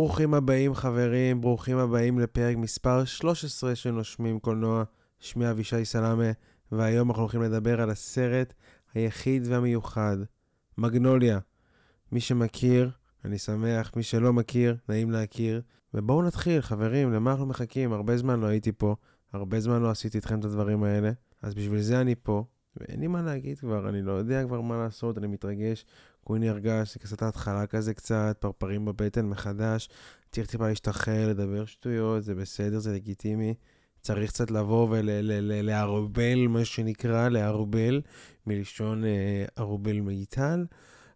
ברוכים הבאים חברים, ברוכים הבאים לפרק מספר 13 של נושמים קולנוע. שמי אבישי סלאמה, והיום אנחנו הולכים לדבר על הסרט היחיד והמיוחד, מגנוליה. מי שמכיר, אני שמח, מי שלא מכיר, נעים להכיר. ובואו נתחיל, חברים, למה אנחנו מחכים? הרבה זמן לא הייתי פה, הרבה זמן לא עשיתי איתכם את הדברים האלה, אז בשביל זה אני פה, ואין לי מה להגיד כבר, אני לא יודע כבר מה לעשות, אני מתרגש. כולי נרגש, זה קצת ההתחלה כזה קצת, פרפרים בבטן מחדש, צריך טיפה להשתחרר, לדבר שטויות, זה בסדר, זה לגיטימי. צריך קצת לבוא ולערבל, מה שנקרא, לערבל, מלשון אה, מיטל.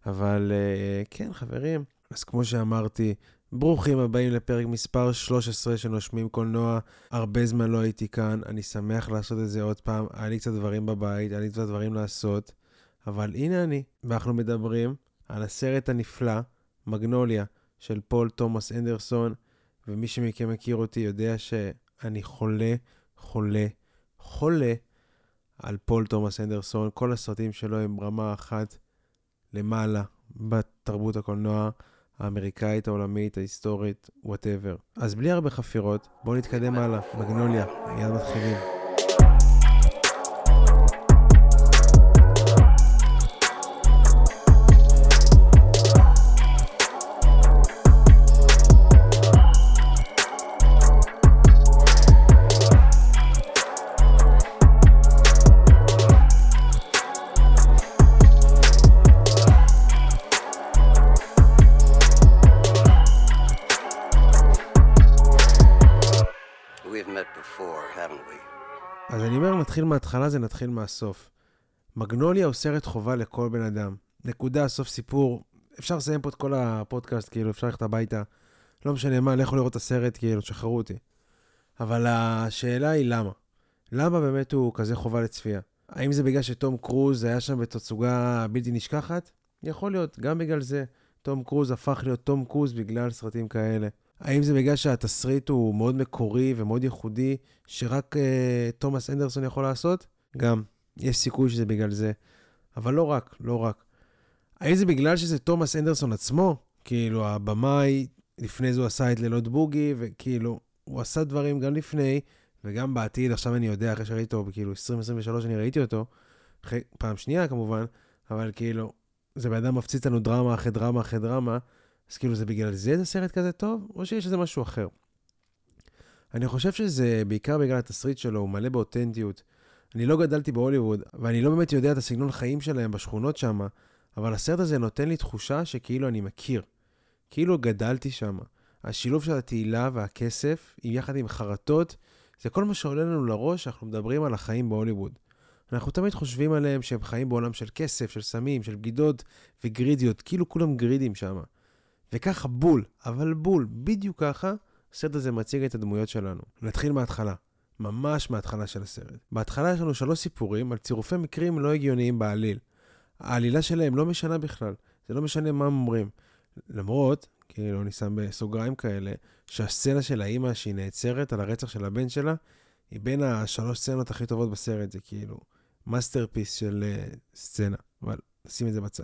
אבל אה, כן, חברים, אז כמו שאמרתי, ברוכים הבאים לפרק מספר 13 של נושמים קולנוע. הרבה זמן לא הייתי כאן, אני שמח לעשות את זה עוד פעם. היה לי קצת דברים בבית, היה לי קצת דברים לעשות. אבל הנה אני, ואנחנו מדברים על הסרט הנפלא, מגנוליה, של פול תומאס אנדרסון, ומי שמכם מכיר אותי יודע שאני חולה, חולה, חולה על פול תומאס אנדרסון. כל הסרטים שלו הם רמה אחת למעלה בתרבות הקולנוע האמריקאית, העולמית, ההיסטורית, whatever. אז בלי הרבה חפירות, בואו נתקדם הלאה. מגנוליה, מיד מתחילים. נתחיל מההתחלה, זה נתחיל מהסוף. מגנוליה הוא סרט חובה לכל בן אדם. נקודה, סוף סיפור. אפשר לסיים פה את כל הפודקאסט, כאילו, אפשר ללכת הביתה. לא משנה מה, לכו לראות את הסרט, כאילו, תשחררו אותי. אבל השאלה היא למה. למה באמת הוא כזה חובה לצפייה? האם זה בגלל שתום קרוז היה שם בתצוגה בלתי נשכחת? יכול להיות, גם בגלל זה. תום קרוז הפך להיות תום קרוז בגלל סרטים כאלה. האם זה בגלל שהתסריט הוא מאוד מקורי ומאוד ייחודי, שרק uh, תומאס אנדרסון יכול לעשות? גם, יש סיכוי שזה בגלל זה. אבל לא רק, לא רק. האם זה בגלל שזה תומאס אנדרסון עצמו? כאילו, הבמאי, לפני זה הוא עשה את לילות בוגי, וכאילו, הוא עשה דברים גם לפני, וגם בעתיד, עכשיו אני יודע, אחרי שראיתי אותו, כאילו, 2023 אני ראיתי אותו, אחרי, פעם שנייה כמובן, אבל כאילו, זה בן אדם מפציץ לנו דרמה אחרי דרמה אחרי דרמה, אז כאילו זה בגלל זה זה סרט כזה טוב, או שיש איזה משהו אחר? אני חושב שזה בעיקר בגלל התסריט שלו, הוא מלא באותנטיות. אני לא גדלתי בהוליווד, ואני לא באמת יודע את הסגנון חיים שלהם בשכונות שם, אבל הסרט הזה נותן לי תחושה שכאילו אני מכיר. כאילו גדלתי שם. השילוב של התהילה והכסף, יחד עם חרטות, זה כל מה שעולה לנו לראש אנחנו מדברים על החיים בהוליווד. אנחנו תמיד חושבים עליהם שהם חיים בעולם של כסף, של סמים, של בגידות וגרידיות, כאילו כולם גרידים שם. וככה בול, אבל בול, בדיוק ככה, הסרט הזה מציג את הדמויות שלנו. נתחיל מההתחלה, ממש מההתחלה של הסרט. בהתחלה יש לנו שלוש סיפורים על צירופי מקרים לא הגיוניים בעליל. העלילה שלהם לא משנה בכלל, זה לא משנה מה הם אומרים. למרות, כאילו אני שם בסוגריים כאלה, שהסצנה של האימא שהיא נעצרת על הרצח של הבן שלה, היא בין השלוש סצנות הכי טובות בסרט, זה כאילו masterpiece של אה, סצנה, אבל נשים את זה בצד.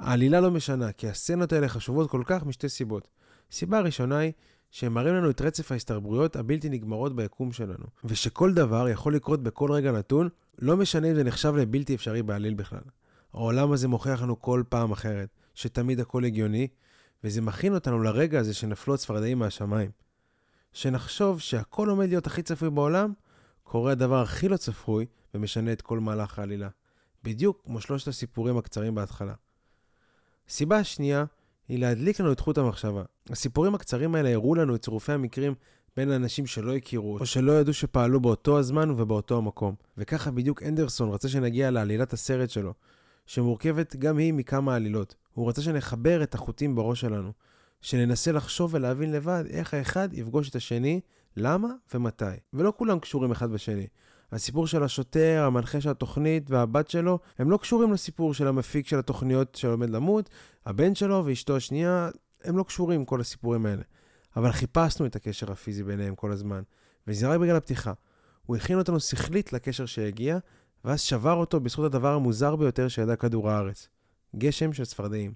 העלילה לא משנה, כי הסצנות האלה חשובות כל כך משתי סיבות. סיבה ראשונה היא שהם מראים לנו את רצף ההסתברויות הבלתי נגמרות ביקום שלנו, ושכל דבר יכול לקרות בכל רגע נתון, לא משנה אם זה נחשב לבלתי אפשרי בעליל בכלל. העולם הזה מוכיח לנו כל פעם אחרת, שתמיד הכל הגיוני, וזה מכין אותנו לרגע הזה שנפלו הצפרדעים מהשמיים. שנחשוב שהכל עומד להיות הכי צפוי בעולם, קורה הדבר הכי לא צפוי ומשנה את כל מהלך העלילה. בדיוק כמו שלושת הסיפורים הקצרים בהתחלה. סיבה שנייה היא להדליק לנו את חוט המחשבה. הסיפורים הקצרים האלה הראו לנו את צירופי המקרים בין אנשים שלא הכירו או שלא ידעו שפעלו באותו הזמן ובאותו המקום. וככה בדיוק אנדרסון רצה שנגיע לעלילת הסרט שלו, שמורכבת גם היא מכמה עלילות. הוא רצה שנחבר את החוטים בראש שלנו, שננסה לחשוב ולהבין לבד איך האחד יפגוש את השני, למה ומתי. ולא כולם קשורים אחד בשני. הסיפור של השוטר, המנחה של התוכנית והבת שלו, הם לא קשורים לסיפור של המפיק של התוכניות שעומד למות, הבן שלו ואשתו השנייה, הם לא קשורים, כל הסיפורים האלה. אבל חיפשנו את הקשר הפיזי ביניהם כל הזמן, וזה רק בגלל הפתיחה. הוא הכין אותנו שכלית לקשר שהגיע, ואז שבר אותו בזכות הדבר המוזר ביותר שידע כדור הארץ. גשם של צפרדעים.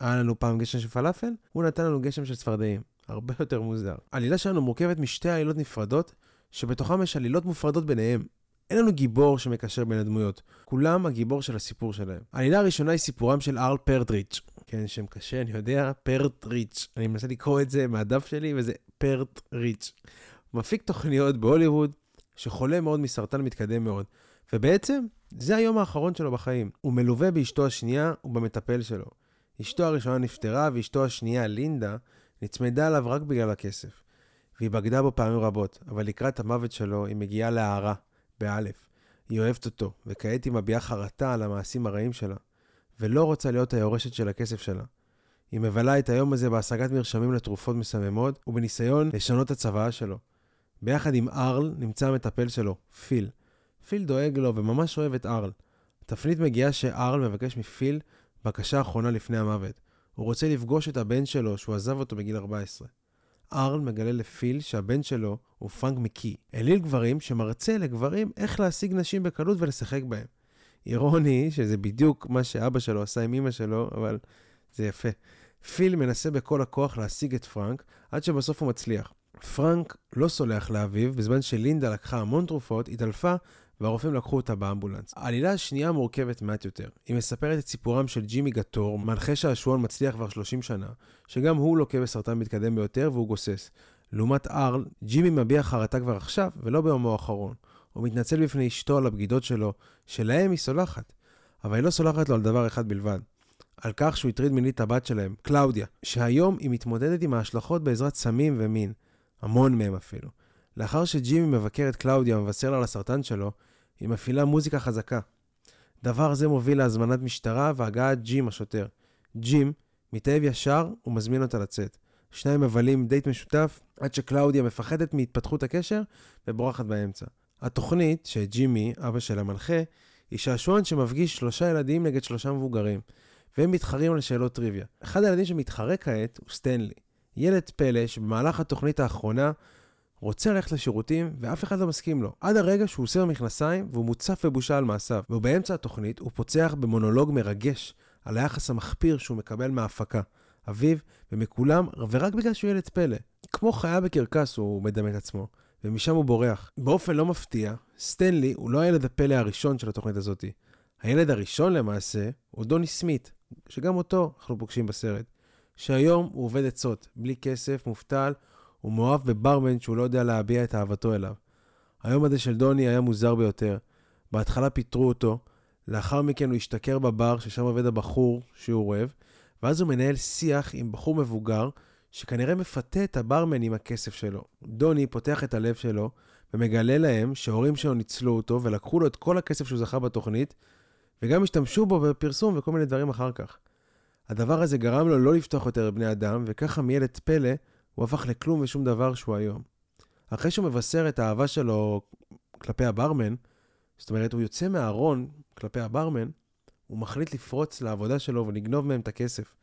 היה לנו פעם גשם של פלאפל, הוא נתן לנו גשם של צפרדעים. הרבה יותר מוזר. העלילה שלנו מורכבת משתי עלילות נפרדות, שבתוכם יש עלילות מופרדות ביניהם. אין לנו גיבור שמקשר בין הדמויות, כולם הגיבור של הסיפור שלהם. העלילה הראשונה היא סיפורם של ארל פרטריץ'. כן, שם קשה, אני יודע, פרטריץ'. אני מנסה לקרוא את זה מהדף שלי, וזה פרטריץ'. מפיק תוכניות בהוליווד, שחולה מאוד מסרטן מתקדם מאוד. ובעצם, זה היום האחרון שלו בחיים. הוא מלווה באשתו השנייה ובמטפל שלו. אשתו הראשונה נפטרה, ואשתו השנייה, לינדה, נצמדה עליו רק בגלל הכסף. והיא בגדה בו פעמים רבות, אבל לקראת המוות שלו היא מגיעה להערה, באלף. היא אוהבת אותו, וכעת היא מביעה חרטה על המעשים הרעים שלה, ולא רוצה להיות היורשת של הכסף שלה. היא מבלה את היום הזה בהשגת מרשמים לתרופות מסממות, ובניסיון לשנות את הצוואה שלו. ביחד עם ארל נמצא המטפל שלו, פיל. פיל דואג לו וממש אוהב את ארל. התפנית מגיעה שארל מבקש מפיל בקשה אחרונה לפני המוות. הוא רוצה לפגוש את הבן שלו, שהוא עזב אותו בגיל 14. ארל מגלה לפיל שהבן שלו הוא פרנק מקי, אליל גברים שמרצה לגברים איך להשיג נשים בקלות ולשחק בהם. אירוני שזה בדיוק מה שאבא שלו עשה עם אמא שלו, אבל זה יפה. פיל מנסה בכל הכוח להשיג את פרנק, עד שבסוף הוא מצליח. פרנק לא סולח לאביו, בזמן שלינדה לקחה המון תרופות, התעלפה והרופאים לקחו אותה באמבולנס. העלילה השנייה מורכבת מעט יותר. היא מספרת את סיפורם של ג'ימי גטור, מנחה שעשועון מצליח כבר 30 שנה, שגם הוא לוקה בסרטן מתקדם ביותר והוא גוסס. לעומת ארל, ג'ימי מביע חרטה כבר עכשיו, ולא ביומו האחרון. הוא מתנצל בפני אשתו על הבגידות שלו, שלהם היא סולחת. אבל היא לא סולחת לו על דבר אחד בלבד. על כך שהוא הטריד מינית את הבת שלהם, קלאודיה, שהיום היא מתמודדת עם ההשלכות בעזרת סמים ומין. המון מהם אפילו. לאחר שג'ימי מבקר את קלאודיה ומבשר לה על הסרטן שלו, היא מפעילה מוזיקה חזקה. דבר זה מוביל להזמנת משטרה והגעת ג'ים השוטר. ג'ים מתאהב ישר ומזמין אותה לצאת. שניים מבלים דייט משותף עד שקלאודיה מפחדת מהתפתחות הקשר ובורחת באמצע. התוכנית, שג'ימי, אבא של המנחה, היא שעשועון שמפגיש שלושה ילדים נגד שלושה מבוגרים, והם מתחרים על שאלות טריוויה. אחד הילדים שמתחרה כעת הוא סטנלי. ילד פלא שבמהלך התוכנית האחרונה רוצה ללכת לשירותים, ואף אחד לא מסכים לו. עד הרגע שהוא עושה מכנסיים, והוא מוצף בבושה על מעשיו. ובאמצע התוכנית הוא פוצח במונולוג מרגש על היחס המחפיר שהוא מקבל מההפקה. אביו ומכולם, ורק בגלל שהוא ילד פלא. כמו חיה בקרקס הוא מדמה את עצמו, ומשם הוא בורח. באופן לא מפתיע, סטנלי הוא לא הילד הפלא הראשון של התוכנית הזאת. הילד הראשון למעשה הוא דוני סמית, שגם אותו אנחנו פוגשים בסרט. שהיום הוא עובד עצות, בלי כסף, מובטל, הוא מאוהב בברמן שהוא לא יודע להביע את אהבתו אליו. היום הזה של דוני היה מוזר ביותר. בהתחלה פיטרו אותו, לאחר מכן הוא השתכר בבר ששם עובד הבחור שהוא אוהב, ואז הוא מנהל שיח עם בחור מבוגר, שכנראה מפתה את הברמן עם הכסף שלו. דוני פותח את הלב שלו, ומגלה להם שההורים שלו ניצלו אותו ולקחו לו את כל הכסף שהוא זכה בתוכנית, וגם השתמשו בו בפרסום וכל מיני דברים אחר כך. הדבר הזה גרם לו לא לפתוח יותר בני אדם, וככה מילד פלא הוא הפך לכלום ושום דבר שהוא היום. אחרי שהוא מבשר את האהבה שלו כלפי הברמן, זאת אומרת, הוא יוצא מהארון כלפי הברמן, הוא מחליט לפרוץ לעבודה שלו ולגנוב מהם את הכסף.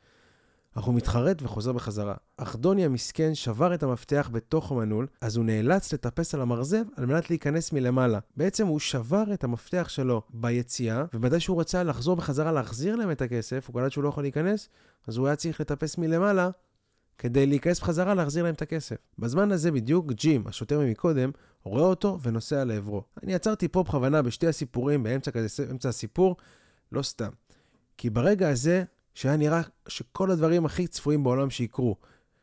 אך הוא מתחרט וחוזר בחזרה. אך דוני המסכן שבר את המפתח בתוך המנעול, אז הוא נאלץ לטפס על המרזב על מנת להיכנס מלמעלה. בעצם הוא שבר את המפתח שלו ביציאה, ומתי שהוא רצה לחזור בחזרה להחזיר להם את הכסף, הוא קלט שהוא לא יכול להיכנס, אז הוא היה צריך לטפס מלמעלה כדי להיכנס בחזרה להחזיר להם את הכסף. בזמן הזה בדיוק ג'ים, השוטר ממקודם, רואה אותו ונוסע לעברו. אני עצרתי פה בכוונה בשתי הסיפורים באמצע כזה, באמצע הסיפור, לא סתם. כי ברגע הזה, שהיה נראה שכל הדברים הכי צפויים בעולם שיקרו,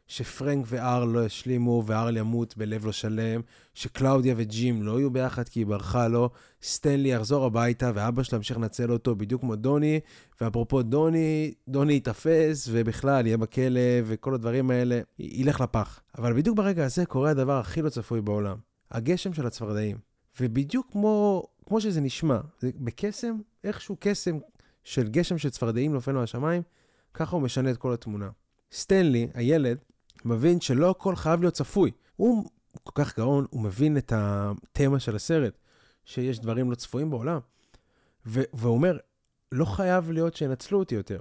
שפרנק וארל לא ישלימו, וארל ימות בלב לא שלם, שקלאודיה וג'ים לא יהיו ביחד כי היא ברחה לו, סטנלי יחזור הביתה ואבא שלה ימשיך לנצל אותו בדיוק כמו דוני, ואפרופו דוני, דוני ייתפס ובכלל יהיה בכלא וכל הדברים האלה, ילך לפח. אבל בדיוק ברגע הזה קורה הדבר הכי לא צפוי בעולם, הגשם של הצפרדעים. ובדיוק כמו, כמו שזה נשמע, זה בקסם, איכשהו קסם של גשם של צפרדעים נופל מהשמיים, ככה הוא משנה את כל התמונה. סטנלי, הילד, מבין שלא הכל חייב להיות צפוי. הוא כל כך גאון, הוא מבין את התמה של הסרט, שיש דברים לא צפויים בעולם. והוא אומר, לא חייב להיות שינצלו אותי יותר.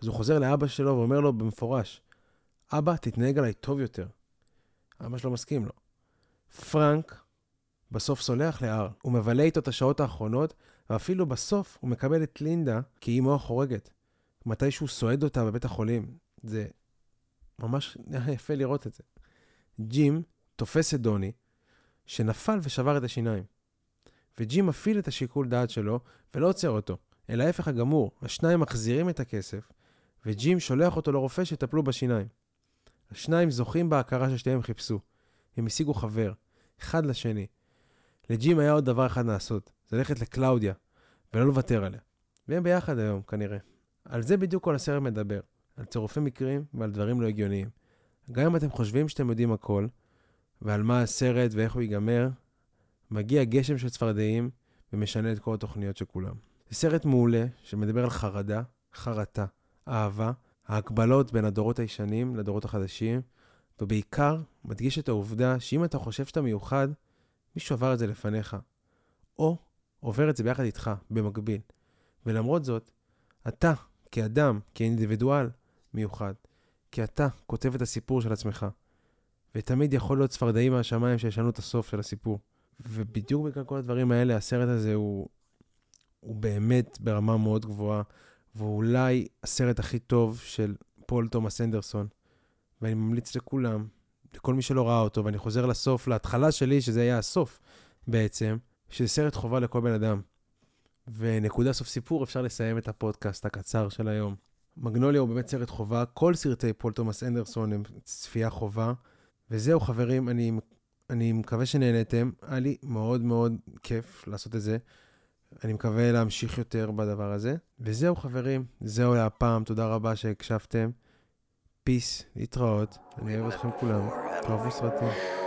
אז הוא חוזר לאבא שלו ואומר לו במפורש, אבא, תתנהג עליי טוב יותר. אבא שלו מסכים לו. פרנק בסוף סולח להר, הוא מבלה איתו את השעות האחרונות, ואפילו בסוף הוא מקבל את לינדה כאימו החורגת. מתי שהוא סועד אותה בבית החולים. זה ממש יפה לראות את זה. ג'ים תופס את דוני, שנפל ושבר את השיניים. וג'ים מפעיל את השיקול דעת שלו ולא עוצר אותו, אלא ההפך הגמור, השניים מחזירים את הכסף, וג'ים שולח אותו לרופא שיטפלו בשיניים. השניים זוכים בהכרה ששתיהם חיפשו. הם השיגו חבר, אחד לשני. לג'ים היה עוד דבר אחד לעשות, זה ללכת לקלאודיה, ולא לוותר עליה. והם ביחד היום, כנראה. על זה בדיוק כל הסרט מדבר, על צירופי מקרים ועל דברים לא הגיוניים. גם אם אתם חושבים שאתם יודעים הכל, ועל מה הסרט ואיך הוא ייגמר, מגיע גשם של צפרדעים ומשנה את כל התוכניות של כולם. זה סרט מעולה שמדבר על חרדה, חרטה, אהבה, ההקבלות בין הדורות הישנים לדורות החדשים, ובעיקר מדגיש את העובדה שאם אתה חושב שאתה מיוחד, מישהו עבר את זה לפניך, או עובר את זה ביחד איתך, במקביל. ולמרות זאת, אתה, כאדם, כאינדיבידואל, מיוחד. כי אתה כותב את הסיפור של עצמך. ותמיד יכול להיות צפרדעים מהשמיים שישנו את הסוף של הסיפור. ובדיוק בגלל כל הדברים האלה, הסרט הזה הוא, הוא באמת ברמה מאוד גבוהה, והוא אולי הסרט הכי טוב של פול תומאס אנדרסון. ואני ממליץ לכולם, לכל מי שלא ראה אותו, ואני חוזר לסוף, להתחלה שלי, שזה היה הסוף בעצם, שזה סרט חובה לכל בן אדם. ונקודה סוף סיפור, אפשר לסיים את הפודקאסט הקצר של היום. מגנוליה הוא באמת סרט חובה, כל סרטי פול תומאס אנדרסון הם צפייה חובה. וזהו חברים, אני, אני מקווה שנהנתם, היה לי מאוד מאוד כיף לעשות את זה. אני מקווה להמשיך יותר בדבר הזה. וזהו חברים, זהו להפעם, תודה רבה שהקשבתם. peace, להתראות, אני אוהב אתכם כולם, תאהבו סרטים.